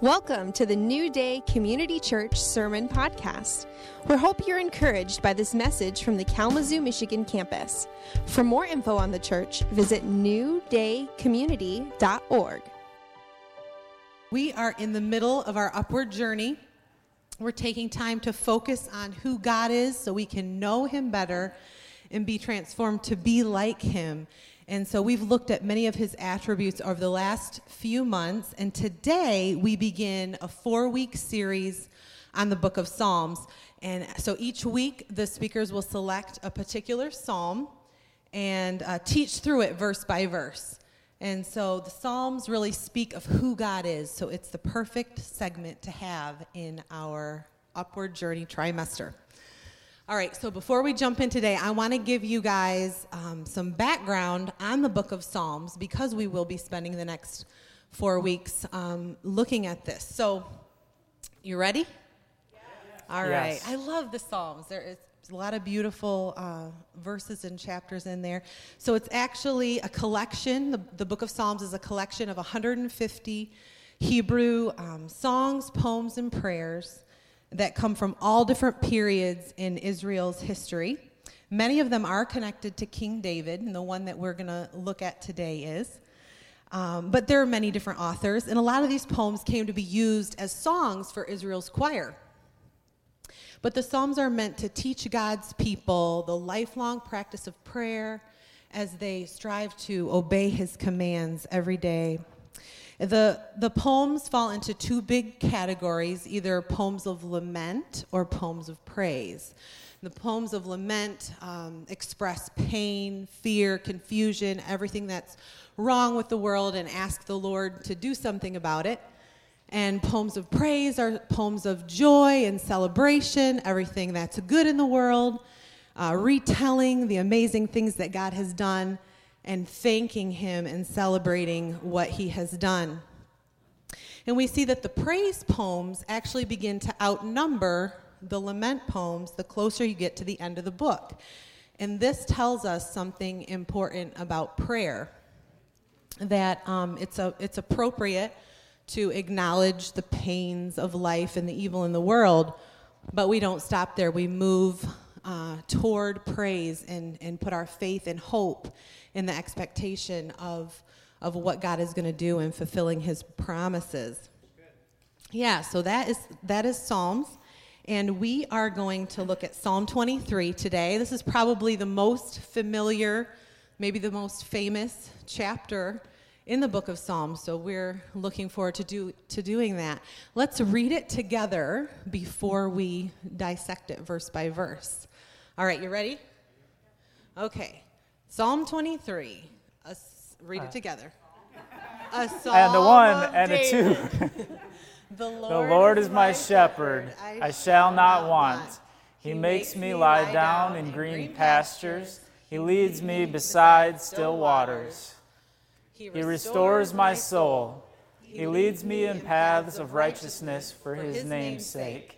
Welcome to the New Day Community Church Sermon Podcast. We hope you're encouraged by this message from the Kalamazoo, Michigan campus. For more info on the church, visit newdaycommunity.org. We are in the middle of our upward journey. We're taking time to focus on who God is so we can know Him better and be transformed to be like Him. And so we've looked at many of his attributes over the last few months. And today we begin a four week series on the book of Psalms. And so each week the speakers will select a particular psalm and uh, teach through it verse by verse. And so the Psalms really speak of who God is. So it's the perfect segment to have in our upward journey trimester. All right, so before we jump in today, I want to give you guys um, some background on the book of Psalms because we will be spending the next four weeks um, looking at this. So, you ready? Yes. All right. Yes. I love the Psalms. There is a lot of beautiful uh, verses and chapters in there. So, it's actually a collection. The, the book of Psalms is a collection of 150 Hebrew um, songs, poems, and prayers that come from all different periods in Israel's history. Many of them are connected to King David, and the one that we're going to look at today is. Um, but there are many different authors, and a lot of these poems came to be used as songs for Israel's choir. But the Psalms are meant to teach God's people the lifelong practice of prayer as they strive to obey his commands every day the, the poems fall into two big categories either poems of lament or poems of praise. The poems of lament um, express pain, fear, confusion, everything that's wrong with the world, and ask the Lord to do something about it. And poems of praise are poems of joy and celebration, everything that's good in the world, uh, retelling the amazing things that God has done and thanking Him and celebrating what He has done. And we see that the praise poems actually begin to outnumber the lament poems the closer you get to the end of the book. And this tells us something important about prayer that um, it's, a, it's appropriate to acknowledge the pains of life and the evil in the world, but we don't stop there. We move uh, toward praise and, and put our faith and hope in the expectation of, of what God is going to do in fulfilling his promises. Yeah, so that is that is Psalms and we are going to look at Psalm 23 today. This is probably the most familiar, maybe the most famous chapter in the book of Psalms. So we're looking forward to do to doing that. Let's read it together before we dissect it verse by verse. All right, you ready? Okay. Psalm 23. read it uh. together. A psalm and a one and a two. the, Lord the Lord is my shepherd. I shall not want. He makes me lie down in green pastures. He leads me beside still waters. He restores my soul. He leads me in paths of righteousness for his name's sake.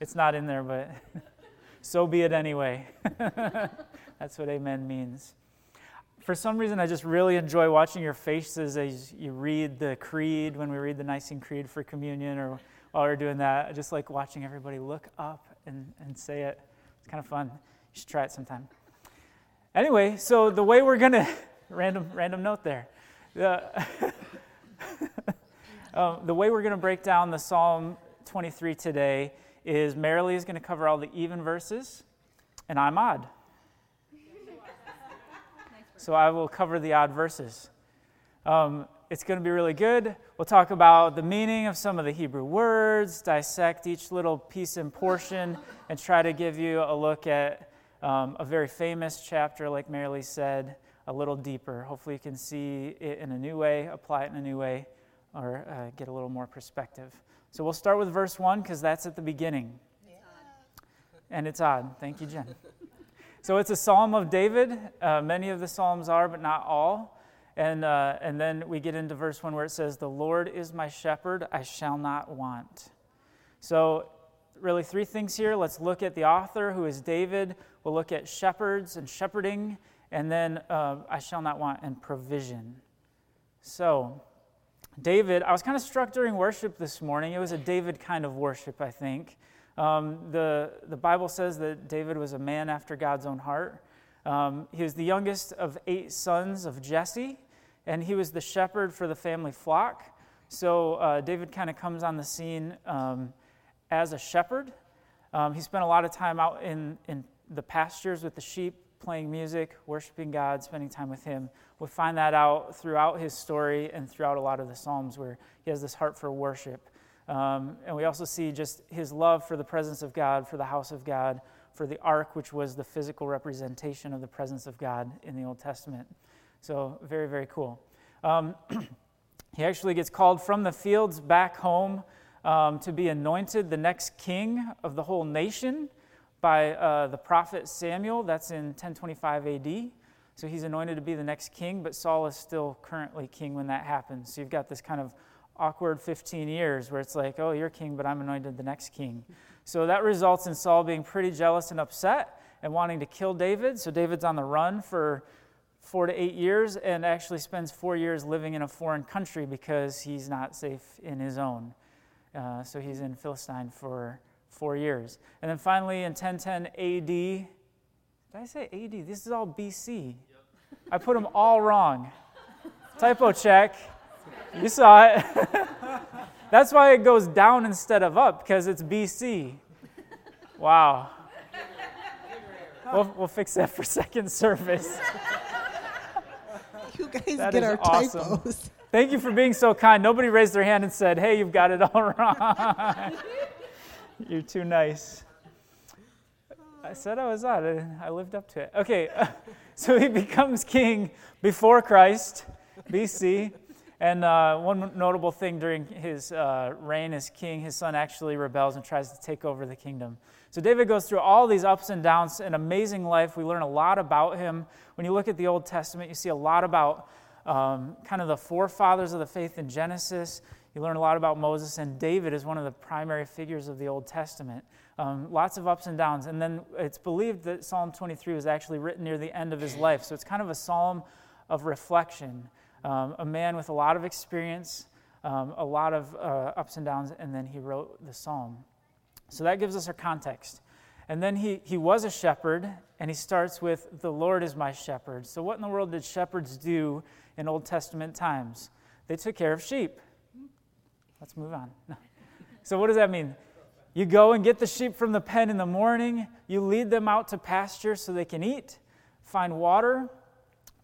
It's not in there, but so be it anyway. That's what amen means. For some reason, I just really enjoy watching your faces as you read the creed when we read the Nicene Creed for communion or while we're doing that. I just like watching everybody look up and, and say it. It's kind of fun. You should try it sometime. Anyway, so the way we're going to, random, random note there. The, um, the way we're going to break down the Psalm 23 today is Marilee is going to cover all the even verses, and I'm odd. So I will cover the odd verses. Um, it's going to be really good. We'll talk about the meaning of some of the Hebrew words, dissect each little piece and portion, and try to give you a look at um, a very famous chapter, like Marilee said, a little deeper. Hopefully, you can see it in a new way, apply it in a new way. or uh, get a little more perspective. So we'll start with verse 1 because that's at the beginning. And it's odd. Thank you, Jen. so it's a psalm of David. Uh, many of the psalms are, but not all. And, uh, and then we get into verse 1 where it says, The Lord is my shepherd, I shall not want. So, really, three things here. Let's look at the author, who is David. We'll look at shepherds and shepherding, and then uh, I shall not want and provision. So, David, I was kind of struck during worship this morning. It was a David kind of worship, I think. Um, the, the Bible says that David was a man after God's own heart. Um, he was the youngest of eight sons of Jesse, and he was the shepherd for the family flock. So uh, David kind of comes on the scene um, as a shepherd. Um, he spent a lot of time out in, in the pastures with the sheep, playing music, worshiping God, spending time with Him. We find that out throughout his story and throughout a lot of the Psalms where he has this heart for worship. Um, and we also see just his love for the presence of God, for the house of God, for the ark, which was the physical representation of the presence of God in the Old Testament. So, very, very cool. Um, he actually gets called from the fields back home um, to be anointed the next king of the whole nation by uh, the prophet Samuel. That's in 1025 AD. So he's anointed to be the next king, but Saul is still currently king when that happens. So you've got this kind of awkward 15 years where it's like, oh, you're king, but I'm anointed the next king. So that results in Saul being pretty jealous and upset and wanting to kill David. So David's on the run for four to eight years and actually spends four years living in a foreign country because he's not safe in his own. Uh, so he's in Philistine for four years. And then finally in 1010 AD, did I say AD? This is all BC. Yep. I put them all wrong. Typo check. You saw it. That's why it goes down instead of up, because it's BC. Wow. We'll, we'll fix that for second service. You guys that get our awesome. typos. Thank you for being so kind. Nobody raised their hand and said, hey, you've got it all wrong. You're too nice. I said I was odd. I lived up to it. Okay, so he becomes king before Christ, BC. And uh, one notable thing during his uh, reign as king, his son actually rebels and tries to take over the kingdom. So David goes through all these ups and downs, an amazing life. We learn a lot about him. When you look at the Old Testament, you see a lot about um, kind of the forefathers of the faith in Genesis. You learn a lot about Moses, and David is one of the primary figures of the Old Testament. Um, lots of ups and downs. And then it's believed that Psalm 23 was actually written near the end of his life. So it's kind of a psalm of reflection um, a man with a lot of experience, um, a lot of uh, ups and downs, and then he wrote the psalm. So that gives us our context. And then he, he was a shepherd, and he starts with, The Lord is my shepherd. So, what in the world did shepherds do in Old Testament times? They took care of sheep. Let's move on. So, what does that mean? You go and get the sheep from the pen in the morning, you lead them out to pasture so they can eat, find water,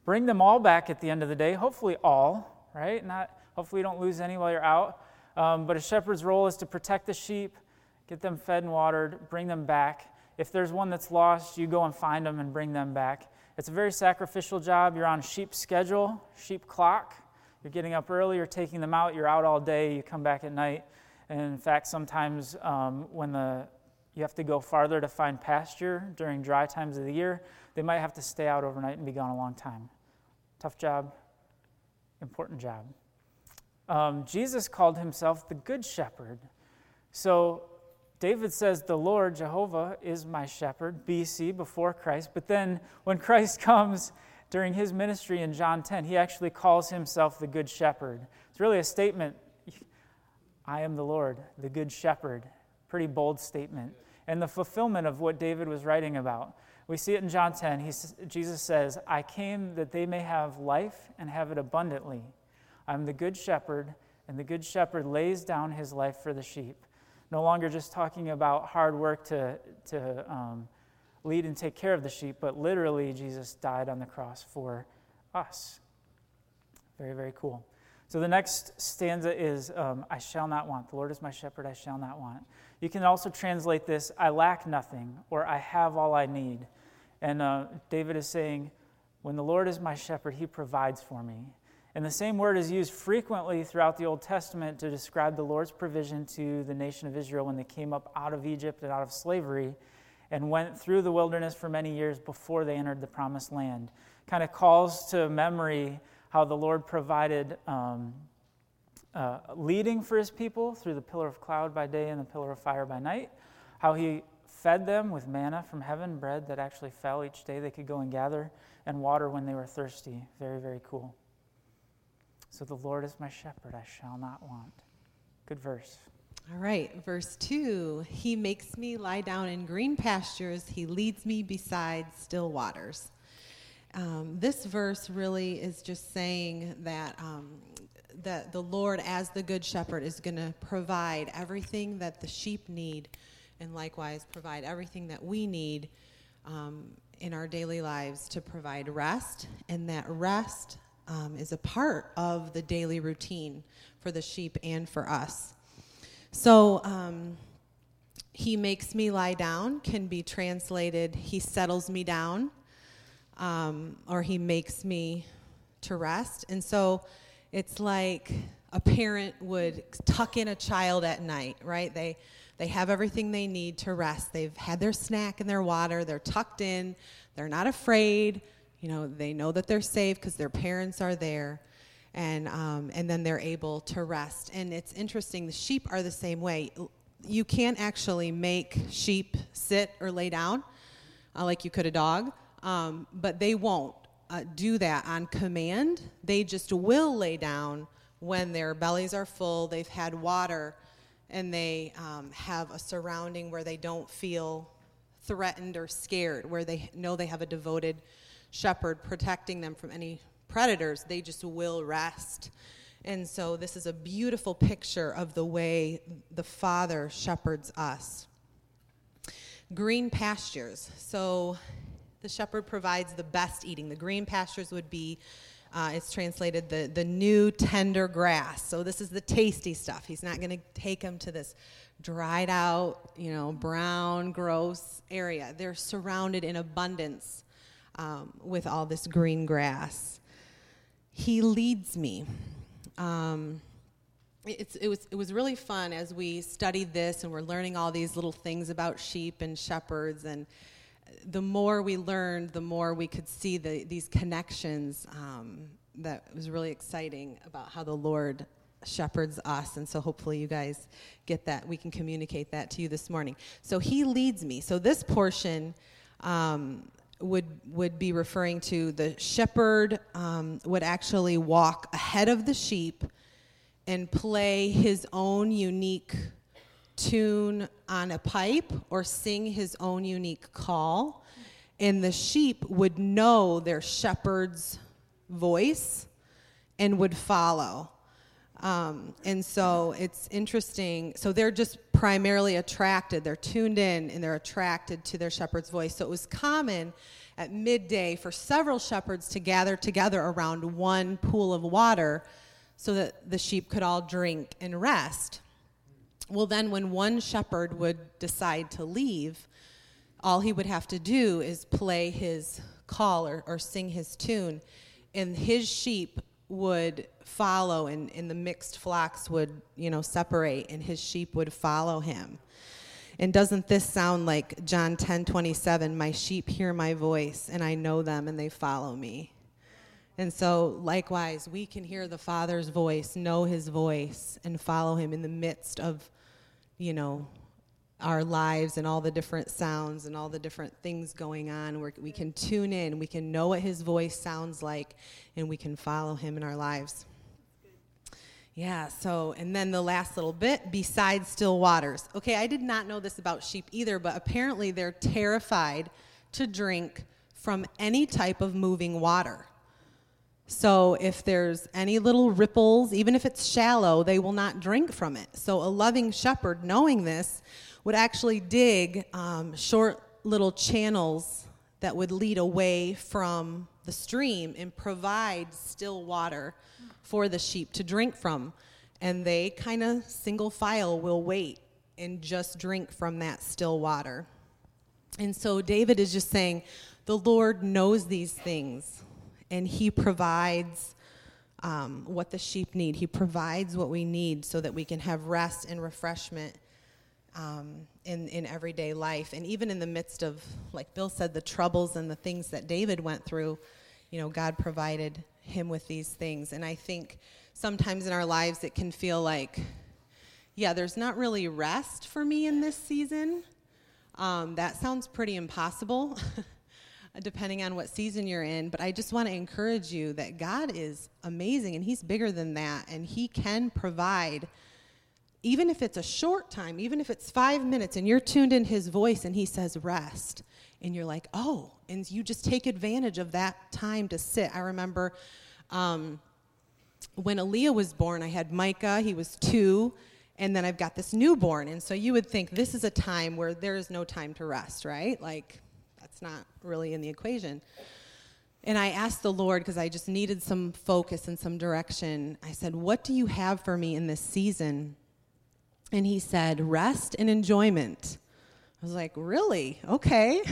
Bring them all back at the end of the day, hopefully all, right? Not hopefully you don't lose any while you're out. Um, but a shepherd's role is to protect the sheep, get them fed and watered, bring them back. If there's one that's lost, you go and find them and bring them back. It's a very sacrificial job. You're on sheep schedule, sheep clock. You're getting up early, you're taking them out, you're out all day, you come back at night. And in fact, sometimes um, when the you have to go farther to find pasture during dry times of the year, they might have to stay out overnight and be gone a long time. Tough job, important job. Um, Jesus called himself the Good Shepherd. So David says, The Lord, Jehovah, is my shepherd, BC, before Christ. But then when Christ comes during his ministry in John 10, he actually calls himself the Good Shepherd. It's really a statement I am the Lord, the Good Shepherd. Pretty bold statement. And the fulfillment of what David was writing about. We see it in John 10. He, Jesus says, I came that they may have life and have it abundantly. I'm the good shepherd, and the good shepherd lays down his life for the sheep. No longer just talking about hard work to, to um, lead and take care of the sheep, but literally, Jesus died on the cross for us. Very, very cool. So the next stanza is um, I shall not want. The Lord is my shepherd, I shall not want. You can also translate this I lack nothing, or I have all I need. And uh, David is saying, When the Lord is my shepherd, he provides for me. And the same word is used frequently throughout the Old Testament to describe the Lord's provision to the nation of Israel when they came up out of Egypt and out of slavery and went through the wilderness for many years before they entered the promised land. Kind of calls to memory how the Lord provided um, uh, leading for his people through the pillar of cloud by day and the pillar of fire by night, how he fed them with manna from heaven, bread that actually fell each day they could go and gather, and water when they were thirsty. Very, very cool. So the Lord is my shepherd, I shall not want. Good verse. All right, verse 2 He makes me lie down in green pastures, He leads me beside still waters. Um, this verse really is just saying that, um, that the Lord, as the Good Shepherd, is going to provide everything that the sheep need, and likewise provide everything that we need um, in our daily lives to provide rest. And that rest um, is a part of the daily routine for the sheep and for us. So, um, he makes me lie down can be translated, he settles me down, um, or he makes me to rest. And so it's like a parent would tuck in a child at night, right? They, they have everything they need to rest. They've had their snack and their water, they're tucked in, they're not afraid. You know, they know that they're safe because their parents are there and um, and then they're able to rest. And it's interesting. The sheep are the same way. You can't actually make sheep sit or lay down uh, like you could a dog, um, but they won't uh, do that on command. They just will lay down when their bellies are full. They've had water, and they um, have a surrounding where they don't feel threatened or scared, where they know they have a devoted shepherd protecting them from any predators, they just will rest. And so, this is a beautiful picture of the way the Father shepherds us. Green pastures. So, the shepherd provides the best eating. The green pastures would be, uh, it's translated the, the new tender grass. So, this is the tasty stuff. He's not going to take them to this dried out, you know, brown, gross area. They're surrounded in abundance um, with all this green grass. He leads me. Um, it, it, was, it was really fun as we studied this and we're learning all these little things about sheep and shepherds. And the more we learned, the more we could see the, these connections. Um, that was really exciting about how the Lord shepherds us. And so hopefully you guys get that. We can communicate that to you this morning. So he leads me. So this portion. Um, would would be referring to the shepherd um, would actually walk ahead of the sheep and play his own unique tune on a pipe or sing his own unique call. And the sheep would know their shepherd's voice and would follow um, and so it's interesting. So they're just primarily attracted, they're tuned in and they're attracted to their shepherd's voice. So it was common at midday for several shepherds to gather together around one pool of water so that the sheep could all drink and rest. Well, then, when one shepherd would decide to leave, all he would have to do is play his call or, or sing his tune, and his sheep would follow and, and the mixed flocks would you know separate and his sheep would follow him. And doesn't this sound like john 10 27 my sheep hear my voice and i know them and they follow me. And so likewise we can hear the father's voice know his voice and follow him in the midst of you know our lives and all the different sounds and all the different things going on. Where we can tune in, we can know what his voice sounds like, and we can follow him in our lives. Yeah, so, and then the last little bit, besides still waters. Okay, I did not know this about sheep either, but apparently they're terrified to drink from any type of moving water. So if there's any little ripples, even if it's shallow, they will not drink from it. So a loving shepherd, knowing this, would actually dig um, short little channels that would lead away from the stream and provide still water for the sheep to drink from. And they kind of single file will wait and just drink from that still water. And so David is just saying, the Lord knows these things and he provides um, what the sheep need. He provides what we need so that we can have rest and refreshment um, in, in everyday life. And even in the midst of, like Bill said, the troubles and the things that David went through, you know, God provided him with these things. And I think sometimes in our lives it can feel like, yeah, there's not really rest for me in this season. Um, that sounds pretty impossible. depending on what season you're in. But I just want to encourage you that God is amazing and He's bigger than that, and He can provide. Even if it's a short time, even if it's five minutes and you're tuned in his voice and he says rest, and you're like, oh, and you just take advantage of that time to sit. I remember um, when Aaliyah was born, I had Micah, he was two, and then I've got this newborn. And so you would think this is a time where there is no time to rest, right? Like that's not really in the equation. And I asked the Lord because I just needed some focus and some direction. I said, What do you have for me in this season? And he said, Rest and enjoyment. I was like, Really? Okay.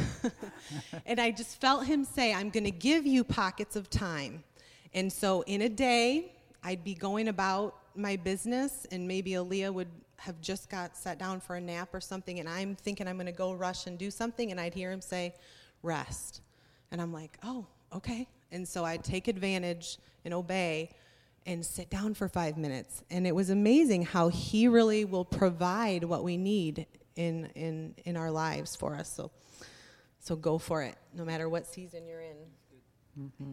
and I just felt him say, I'm going to give you pockets of time. And so in a day, I'd be going about my business, and maybe Aaliyah would have just got sat down for a nap or something, and I'm thinking I'm going to go rush and do something, and I'd hear him say, rest. And I'm like, oh, okay. And so I'd take advantage and obey and sit down for five minutes. And it was amazing how he really will provide what we need in, in, in our lives for us. So, so go for it, no matter what season you're in. Mm-hmm.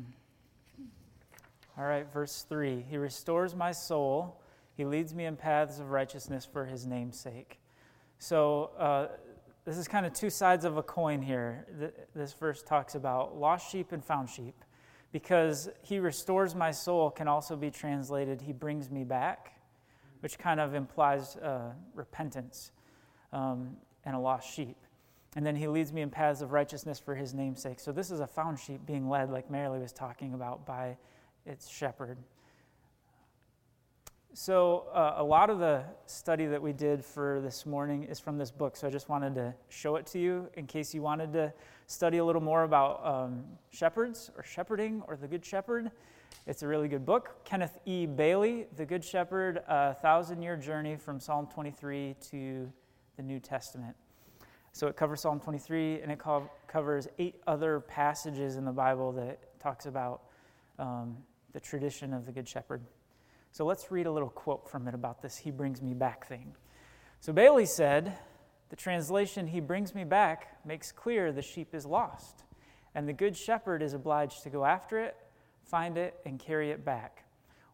All right, verse 3 He restores my soul, He leads me in paths of righteousness for His name's sake. So, uh, this is kind of two sides of a coin here. This verse talks about lost sheep and found sheep because he restores my soul can also be translated he brings me back, which kind of implies uh, repentance um, and a lost sheep. And then he leads me in paths of righteousness for his namesake. So this is a found sheep being led, like Marilee was talking about, by its shepherd. So, uh, a lot of the study that we did for this morning is from this book. So, I just wanted to show it to you in case you wanted to study a little more about um, shepherds or shepherding or the Good Shepherd. It's a really good book. Kenneth E. Bailey, The Good Shepherd, A Thousand Year Journey from Psalm 23 to the New Testament. So, it covers Psalm 23 and it co- covers eight other passages in the Bible that talks about um, the tradition of the Good Shepherd. So let's read a little quote from it about this He brings me back thing. So Bailey said, The translation, He brings me back, makes clear the sheep is lost, and the good shepherd is obliged to go after it, find it, and carry it back.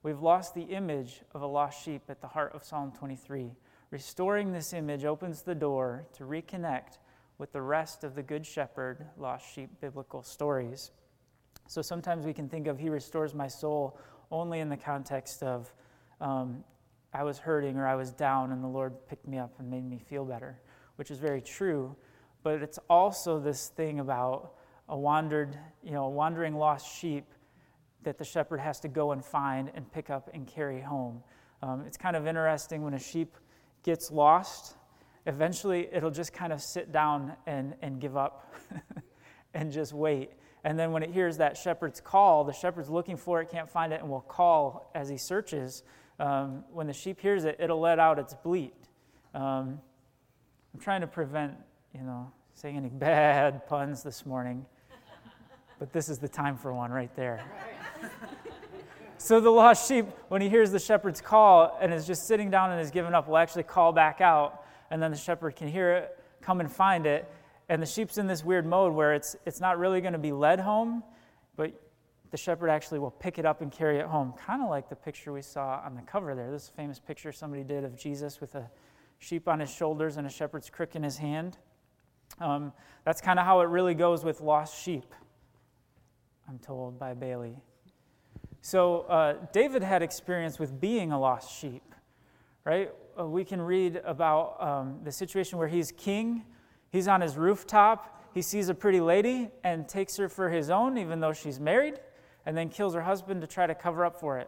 We've lost the image of a lost sheep at the heart of Psalm 23. Restoring this image opens the door to reconnect with the rest of the Good Shepherd, lost sheep biblical stories. So sometimes we can think of He restores my soul only in the context of um, I was hurting or I was down and the Lord picked me up and made me feel better, which is very true. But it's also this thing about a wandered, you know, a wandering lost sheep that the shepherd has to go and find and pick up and carry home. Um, it's kind of interesting when a sheep gets lost, eventually it'll just kind of sit down and, and give up and just wait. And then when it hears that shepherd's call, the shepherd's looking for it, can't find it, and will call as he searches. Um, when the sheep hears it, it'll let out its bleat. Um, I'm trying to prevent, you know, saying any bad puns this morning, but this is the time for one right there. so the lost sheep, when he hears the shepherd's call and is just sitting down and is given up, will actually call back out, and then the shepherd can hear it, come and find it, and the sheep's in this weird mode where it's, it's not really going to be led home, but the shepherd actually will pick it up and carry it home. Kind of like the picture we saw on the cover there. This famous picture somebody did of Jesus with a sheep on his shoulders and a shepherd's crook in his hand. Um, that's kind of how it really goes with lost sheep, I'm told by Bailey. So uh, David had experience with being a lost sheep, right? Uh, we can read about um, the situation where he's king He's on his rooftop. He sees a pretty lady and takes her for his own, even though she's married, and then kills her husband to try to cover up for it.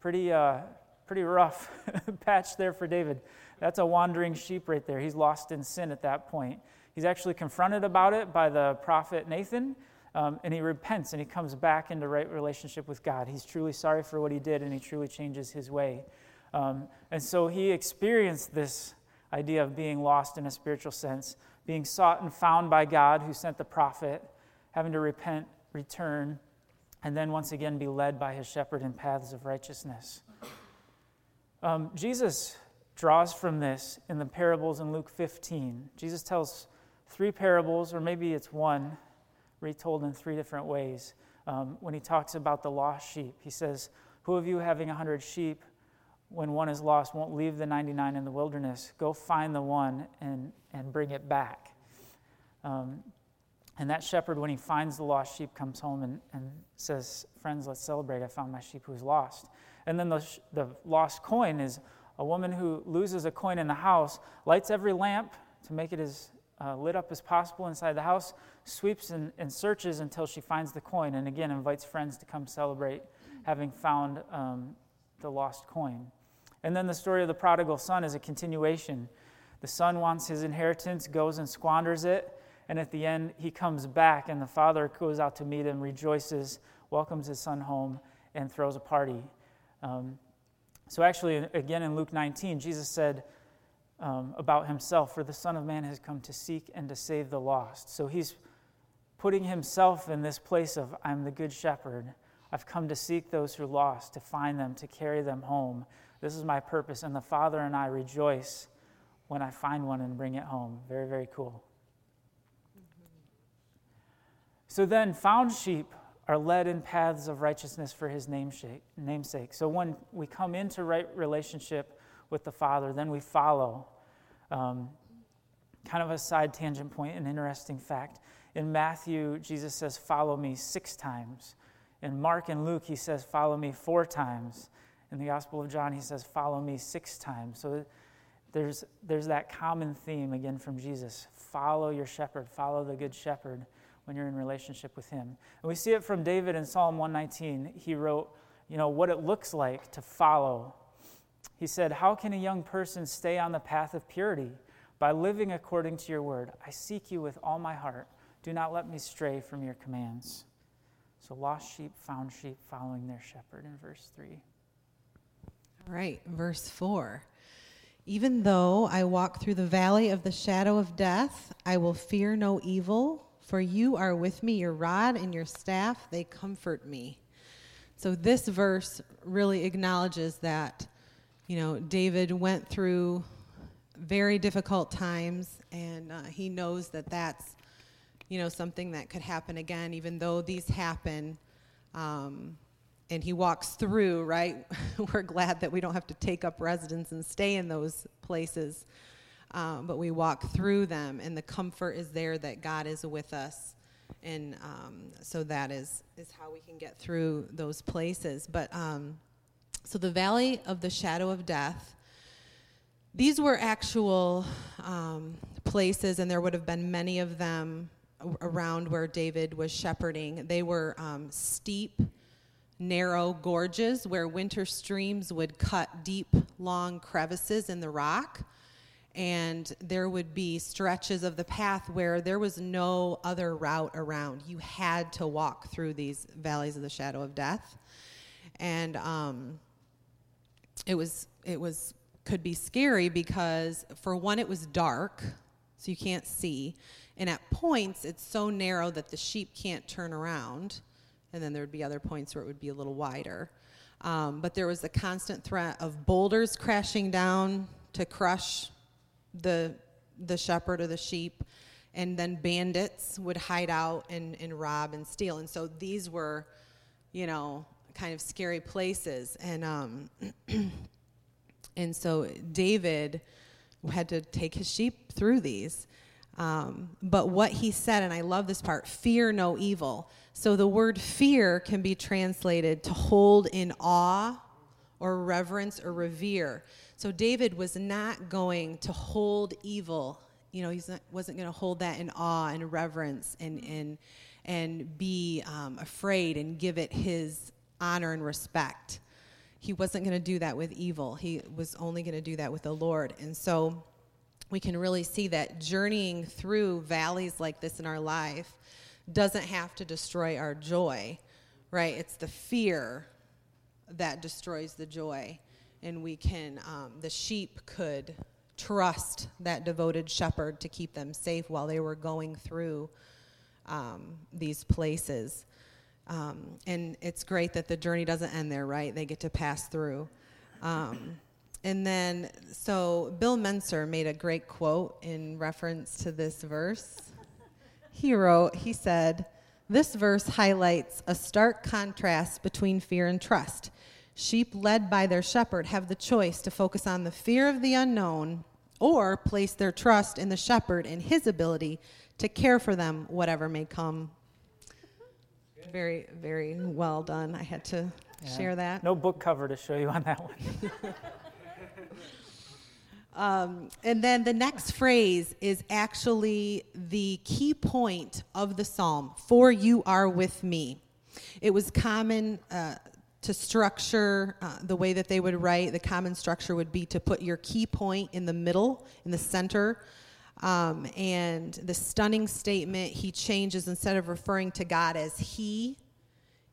Pretty, uh, pretty rough patch there for David. That's a wandering sheep right there. He's lost in sin at that point. He's actually confronted about it by the prophet Nathan, Um, and he repents and he comes back into right relationship with God. He's truly sorry for what he did and he truly changes his way. Um, and so he experienced this idea of being lost in a spiritual sense, being sought and found by God who sent the prophet, having to repent, return, and then once again be led by his shepherd in paths of righteousness. Um, Jesus draws from this in the parables in Luke 15. Jesus tells three parables, or maybe it's one, retold in three different ways. Um, when he talks about the lost sheep, he says, Who of you having a hundred sheep, when one is lost, won't leave the 99 in the wilderness? Go find the one and, and bring it back. Um, and that shepherd, when he finds the lost sheep, comes home and, and says, Friends, let's celebrate. I found my sheep who's lost. And then the, the lost coin is a woman who loses a coin in the house, lights every lamp to make it as uh, lit up as possible inside the house, sweeps and, and, searches until she finds the coin, and again invites friends to come celebrate having found um, the lost coin. And then the story of the prodigal son is a continuation. The son wants his inheritance, goes and squanders it, and at the end he comes back, and the father goes out to meet him, rejoices, welcomes his son home, and throws a party. Um, so, actually, again in Luke 19, Jesus said, um, about himself, for the Son of Man has come to seek and to save the lost. So he's putting himself in this place of, I'm the good shepherd. I've come to seek those who are lost, to find them, to carry them home. This is my purpose. And the Father and I rejoice when I find one and bring it home. Very, very cool. So then, found sheep are led in paths of righteousness for his namesake. So when we come into right relationship with the Father, then we follow. Um, kind of a side tangent point, an interesting fact. In Matthew, Jesus says, Follow me six times. In Mark and Luke, he says, Follow me four times. In the Gospel of John, he says, Follow me six times. So there's, there's that common theme again from Jesus follow your shepherd, follow the good shepherd when you're in relationship with him. And we see it from David in Psalm 119. He wrote, you know, what it looks like to follow he said, How can a young person stay on the path of purity? By living according to your word. I seek you with all my heart. Do not let me stray from your commands. So, lost sheep, found sheep, following their shepherd in verse 3. All right, verse 4. Even though I walk through the valley of the shadow of death, I will fear no evil, for you are with me, your rod and your staff, they comfort me. So, this verse really acknowledges that you know, David went through very difficult times, and uh, he knows that that's, you know, something that could happen again, even though these happen. Um, and he walks through, right? We're glad that we don't have to take up residence and stay in those places, um, but we walk through them, and the comfort is there that God is with us. And um, so that is, is how we can get through those places. But um, so the valley of the shadow of death, these were actual um, places, and there would have been many of them around where David was shepherding. They were um, steep, narrow gorges where winter streams would cut deep, long crevices in the rock. And there would be stretches of the path where there was no other route around. You had to walk through these valleys of the shadow of death. And um, it was it was could be scary because for one it was dark so you can't see and at points it's so narrow that the sheep can't turn around and then there would be other points where it would be a little wider um, but there was a constant threat of boulders crashing down to crush the the shepherd or the sheep and then bandits would hide out and, and rob and steal and so these were you know kind of scary places. And um, and so David had to take his sheep through these. Um, but what he said, and I love this part fear no evil. So the word fear can be translated to hold in awe or reverence or revere. So David was not going to hold evil. You know, he wasn't going to hold that in awe and reverence and, and, and be um, afraid and give it his honor and respect. He wasn't going to do that with evil. He was only going to do that with the Lord. And so we can really see that journeying through valleys like this in our life, doesn't have to destroy our joy, right? It's the fear that destroys the joy. And we can, um, the sheep could trust that devoted shepherd to keep them safe while they were going through um, these places. Um, and it's great that the journey doesn't end there, right? They get to pass through. Um, and then, so Bill Menser made a great quote in reference to this verse. He wrote, he said, This verse highlights a stark contrast between fear and trust. Sheep led by their shepherd have the choice to focus on the fear of the unknown or place their trust in the shepherd and his ability to care for them, whatever may come. Very, very well done. I had to yeah. share that. No book cover to show you on that one. um, and then the next phrase is actually the key point of the psalm For you are with me. It was common uh, to structure uh, the way that they would write, the common structure would be to put your key point in the middle, in the center. Um, and the stunning statement he changes instead of referring to God as He,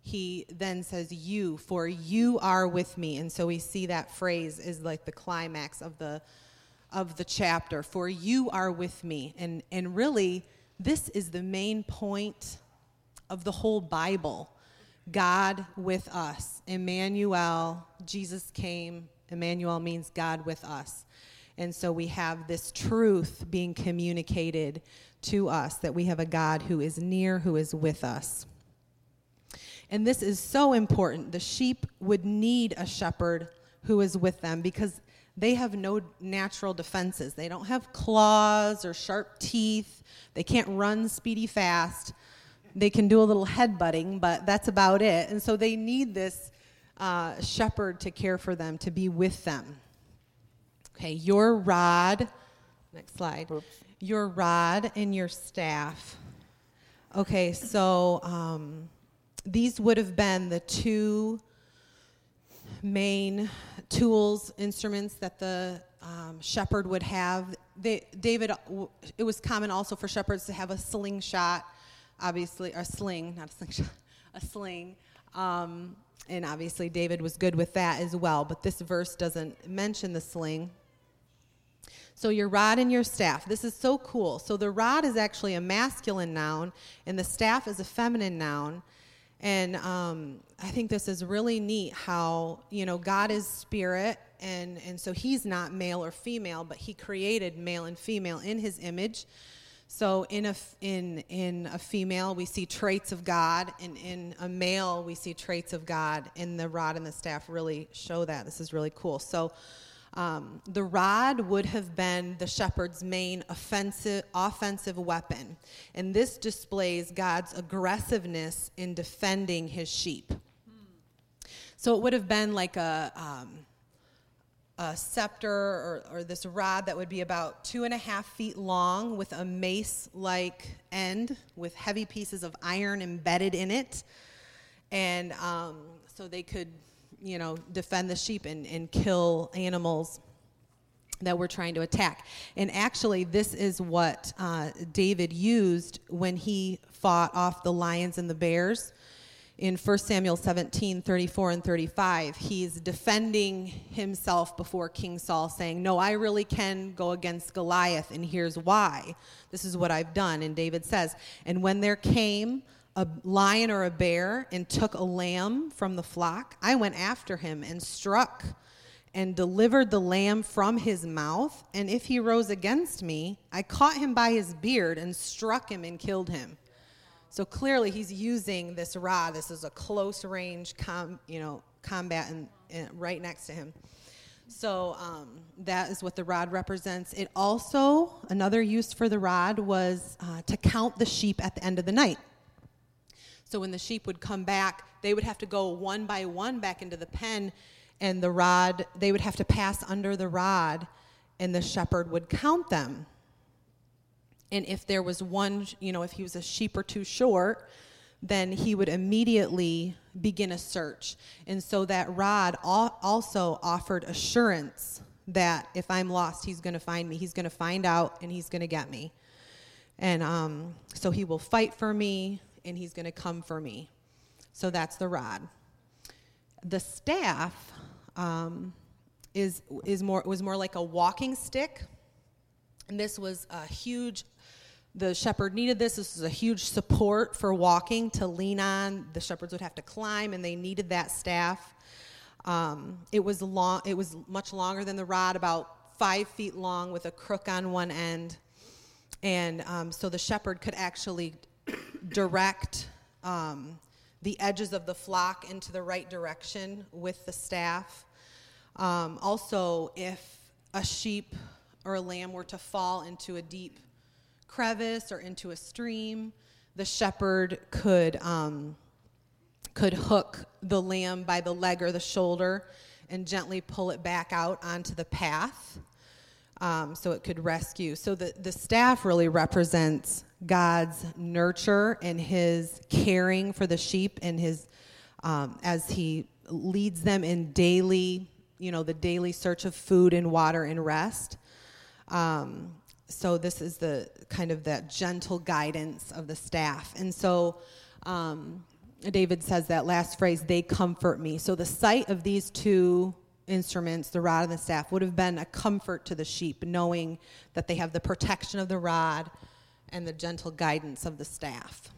he then says, You, for you are with me. And so we see that phrase is like the climax of the of the chapter, for you are with me. And and really, this is the main point of the whole Bible God with us. Emmanuel, Jesus came. Emmanuel means God with us. And so we have this truth being communicated to us that we have a God who is near, who is with us. And this is so important. The sheep would need a shepherd who is with them because they have no natural defenses. They don't have claws or sharp teeth. They can't run speedy fast. They can do a little headbutting, but that's about it. And so they need this uh, shepherd to care for them, to be with them. Okay, your rod, next slide. Oops. Your rod and your staff. Okay, so um, these would have been the two main tools, instruments that the um, shepherd would have. They, David, it was common also for shepherds to have a slingshot obviously, a sling, not a slingshot, a sling. Um, and obviously, David was good with that as well. But this verse doesn't mention the sling. So, your rod and your staff. This is so cool. So, the rod is actually a masculine noun, and the staff is a feminine noun. And um, I think this is really neat how, you know, God is spirit, and, and so he's not male or female, but he created male and female in his image. So in a in in a female we see traits of God, and in a male we see traits of God. And the rod and the staff really show that. This is really cool. So. Um, the rod would have been the shepherd's main offensive, offensive weapon. And this displays God's aggressiveness in defending his sheep. So it would have been like a, um, a scepter or, or this rod that would be about two and a half feet long with a mace like end with heavy pieces of iron embedded in it. And um, so they could, you know, defend the sheep and, and kill animals that were trying to attack. And actually, this is what uh, David used when he fought off the lions and the bears in 1 Samuel 17, 34 and 35, he's defending himself before King Saul, saying, No, I really can go against Goliath, and here's why. This is what I've done. And David says, And when there came a lion or a bear and took a lamb from the flock, I went after him and struck and delivered the lamb from his mouth. And if he rose against me, I caught him by his beard and struck him and killed him. So clearly, he's using this rod. This is a close range, com, you know, combat, and, right next to him. So um, that is what the rod represents. It also another use for the rod was uh, to count the sheep at the end of the night. So when the sheep would come back, they would have to go one by one back into the pen, and the rod they would have to pass under the rod, and the shepherd would count them. And if there was one, you know, if he was a sheep or two short, then he would immediately begin a search. And so that rod also offered assurance that if I'm lost, he's going to find me. He's going to find out and he's going to get me. And um, so he will fight for me. and he's going to come for me. So that's the rod. The staff um, is, is more, was more like a walking stick. And this was a huge, the shepherd needed this. This was a huge support for walking to lean on. The shepherds would have to climb, and they needed that staff. Um, it was long. It was much longer than the rod, about five feet long, with a crook on one end, and um, so the shepherd could actually direct um, the edges of the flock into the right direction with the staff. Um, also, if a sheep or a lamb were to fall into a deep crevice or into a stream, the shepherd could um, could hook the lamb by the leg or the shoulder and gently pull it back out onto the path um, so it could rescue. So the, the staff really represents God's nurture and his caring for the sheep and his um, as he leads them in daily, you know, the daily search of food and water and rest. Um, so this is the kind of that gentle guidance of the staff. And so um, David says that last phrase, they comfort me. So the sight of these two instruments, the rod and the staff, would have been a comfort to the sheep, knowing that they have the protection of the rod and the gentle guidance of the staff.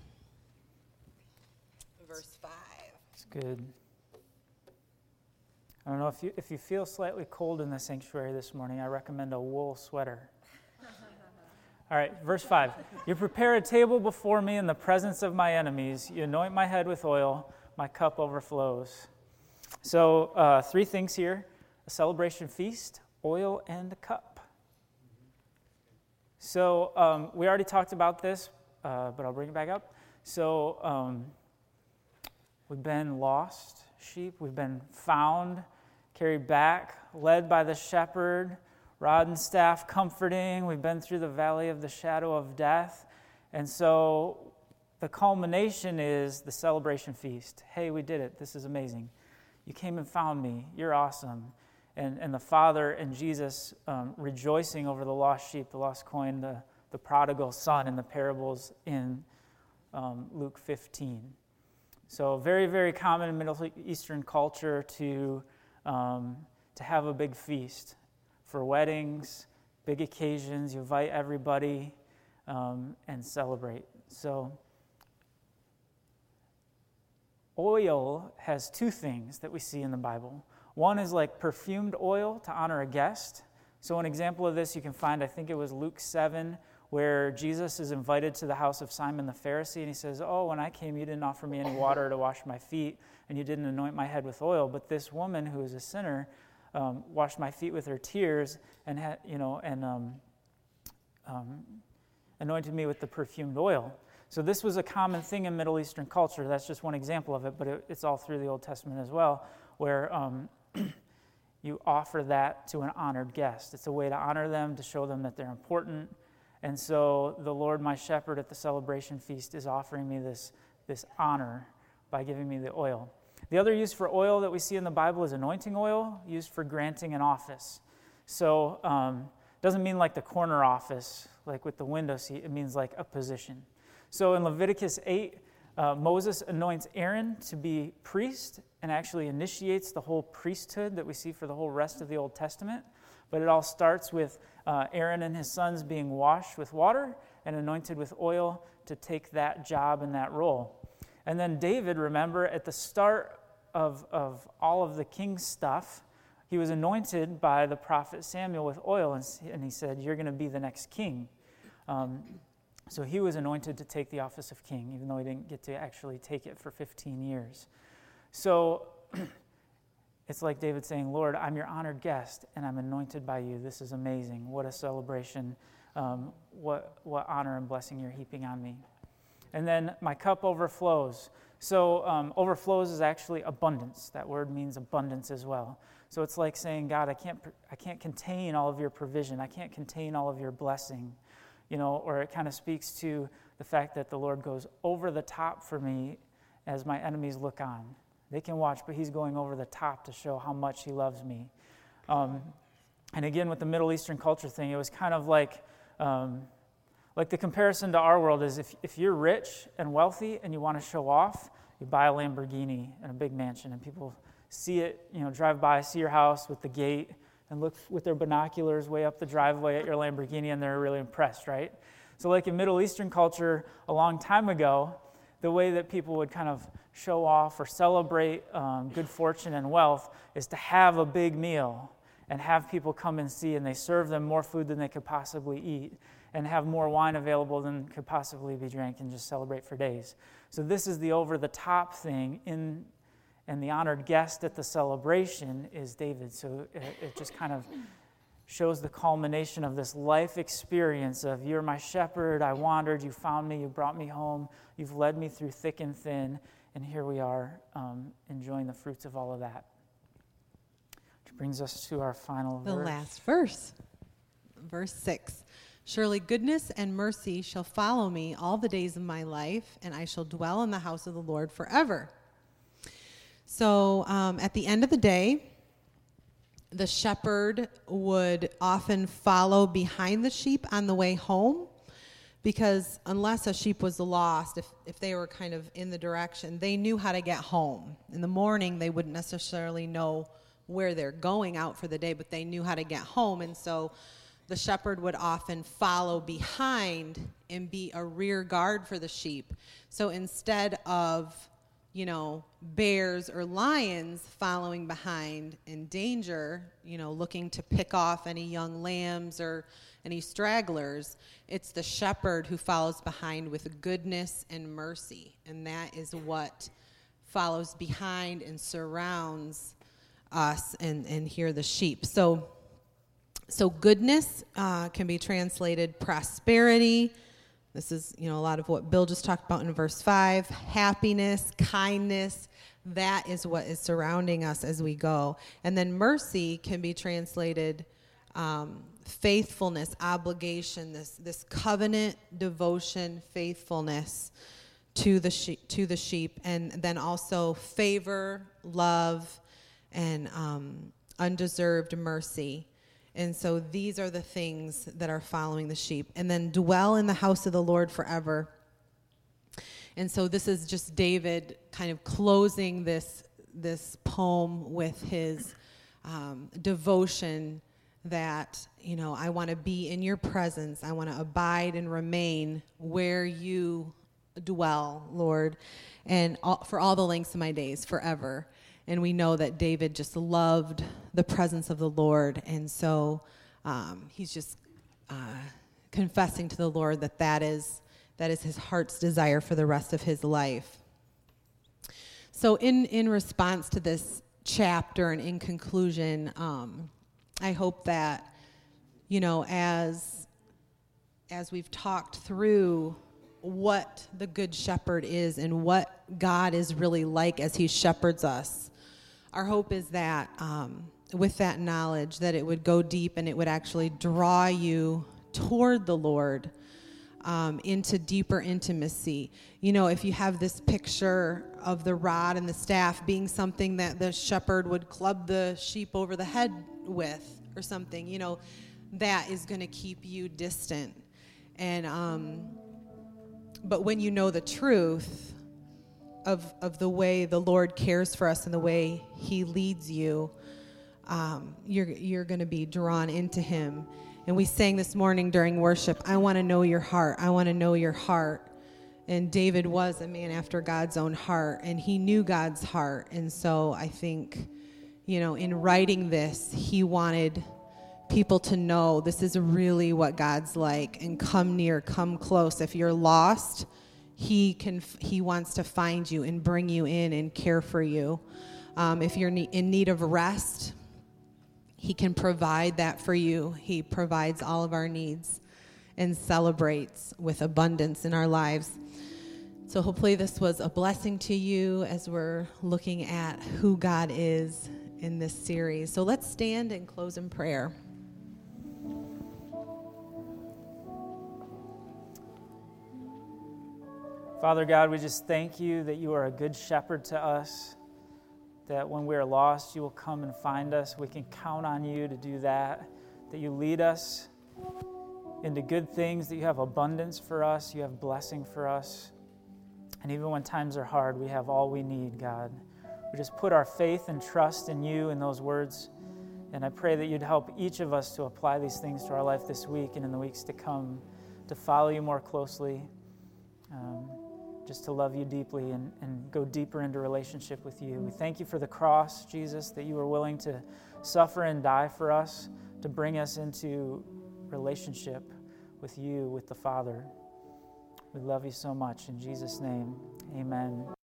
Verse 5. It's good. I don't know if you, if you feel slightly cold in the sanctuary this morning, I recommend a wool sweater. All right, verse 5. You prepare a table before me in the presence of my enemies. You anoint my head with oil, my cup overflows. So, uh, three things here a celebration feast, oil, and a cup. So, um, we already talked about this, uh, but I'll bring it back up. So, um, we've been lost sheep, we've been found, carried back, led by the shepherd rod and staff comforting. We've been through the valley of the shadow of death. And so the culmination is the celebration feast. Hey, we did it. This is amazing. You came and found me. You're awesome. And, and the Father and Jesus um, rejoicing over the lost sheep, the lost coin, the, the prodigal son in the parables in um, Luke 15. So, very, very common in Middle Eastern culture to, um, to have a big feast for weddings, big occasions. You invite everybody um, and celebrate. So, oil has two things that we see in the Bible. One is like perfumed oil to honor a guest. So, an example of this you can find, I think it was Luke 7, where Jesus is invited to the house of Simon the Pharisee, and he says, Oh, when I came, you didn't offer me any water to wash my feet, and you didn't anoint my head with oil. But this woman who is a sinner um, washed my feet with her tears and had, you know, and um, um, anointed me with the perfumed oil. So this was a common thing in Middle Eastern culture. That's just one example of it, but it, it's all through the Old Testament as well, where um, you offer that to an honored guest. It's a way to honor them, to show them that they're important. And so the Lord, my shepherd, at the celebration feast is offering me this, this honor by giving me the oil. The other use for oil that we see in the Bible is anointing oil, used for granting an office. So um, doesn't mean like the corner office, like with the window seat. It means like a position. So in Leviticus 8, uh, Moses anoints Aaron to be priest and actually initiates the whole priesthood that we see for the whole rest of the Old Testament. But it all starts with uh, Aaron and his sons being washed with water and anointed with oil to take that job and that role. And then David, remember, at the start of, of all of the king's stuff, he was anointed by the prophet Samuel with oil, and, and he said, You're going to be the next king. Um, so he was anointed to take the office of king, even though he didn't get to actually take it for 15 years. So it's like David saying, Lord, I'm your honored guest, and I'm anointed by you. This is amazing. What a celebration. Um, what, what honor and blessing you're heaping on me. And then my cup overflows. So, um, overflows is actually abundance. That word means abundance as well. So, it's like saying, God, I can't, I can't contain all of your provision, I can't contain all of your blessing. You know, or it kind of speaks to the fact that the Lord goes over the top for me as my enemies look on. They can watch, but He's going over the top to show how much He loves me. Um, and again, with the Middle Eastern culture thing, it was kind of like, um, Like the comparison to our world is if, if you're rich and wealthy and you want to show off, you buy a Lamborghini and a big mansion, and people see it, you know, drive by, see your house with the gate, and look with their binoculars way up the driveway at your Lamborghini, and they're really impressed, right? So, like in Middle Eastern culture a long time ago, the way that people would kind of show off or celebrate um, good fortune and wealth is to have a big meal and have people come and see, and they serve them more food than they could possibly eat, and have more wine available than could possibly be drank, and just celebrate for days. So, this is the over the top thing, in, and the honored guest at the celebration is David. So, it, it just kind of shows the culmination of this life experience of you're my shepherd, I wandered, you found me, you brought me home, you've led me through thick and thin, and here we are um, enjoying the fruits of all of that. Which brings us to our final the verse. last verse, verse 6. Surely goodness and mercy shall follow me all the days of my life, and I shall dwell in the house of the Lord forever. So um, at the end of the day, the shepherd would often follow behind the sheep on the way home because unless a sheep was lost, if, if they were kind of in the direction, they knew how to get home. In the morning, they wouldn't necessarily know where they're going out for the day, but they knew how to get home. And so the shepherd would often follow behind and be a rear guard for the sheep. So instead of you know, bears or lions following behind in danger, you know, looking to pick off any young lambs or any stragglers. It's the shepherd who follows behind with goodness and mercy. And that is what follows behind and surrounds us and, and here the sheep. So, so goodness uh, can be translated prosperity this is, you know, a lot of what Bill just talked about in verse 5 happiness, kindness. That is what is surrounding us as we go. And then mercy can be translated um, faithfulness, obligation, this, this covenant, devotion, faithfulness to the, sheep, to the sheep. And then also favor, love, and um, undeserved mercy. And so these are the things that are following the sheep. And then dwell in the house of the Lord forever. And so this is just David kind of closing this, this poem with his um, devotion that, you know, I want to be in your presence. I want to abide and remain where you dwell, Lord, and all, for all the lengths of my days, forever. And we know that David just loved the presence of the Lord. And so um, he's just uh, confessing to the Lord that that is, that is his heart's desire for the rest of his life. So, in, in response to this chapter and in conclusion, um, I hope that, you know, as, as we've talked through what the Good Shepherd is and what God is really like as He shepherds us, our hope is that um, with that knowledge that it would go deep and it would actually draw you toward the lord um, into deeper intimacy. You know if you have this picture of the rod and the staff being something that the shepherd would club the sheep over the head with or something you know that is going to keep you distant. And um, but when you know the truth of, of the way the Lord cares for us and the way He leads you, um, you're, you're going to be drawn into Him. And we sang this morning during worship, I want to know your heart. I want to know your heart. And David was a man after God's own heart, and he knew God's heart. And so I think, you know, in writing this, he wanted people to know this is really what God's like and come near, come close. If you're lost, he can he wants to find you and bring you in and care for you. Um, if you're in need of rest he can provide that for you. He provides all of our needs and celebrates with abundance in our lives. So hopefully this was a blessing to you as we're looking at who god is in this series. So let's stand and close in prayer Father God, we just thank you that you are a good shepherd to us, that when we are lost, you will come and find us. We can count on you to do that, that you lead us into good things, that you have abundance for us, you have blessing for us. And even when times are hard, we have all we need, God. We just put our faith and trust in you in those words. And I pray that you'd help each of us to apply these things to our life this week and in the weeks to come, to follow you more closely, um, just to love you deeply and, and go deeper into relationship with you. We thank you for the cross, Jesus, that you were willing to suffer and die for us, to bring us into relationship with you, with the Father. We love you so much. In Jesus' name, amen.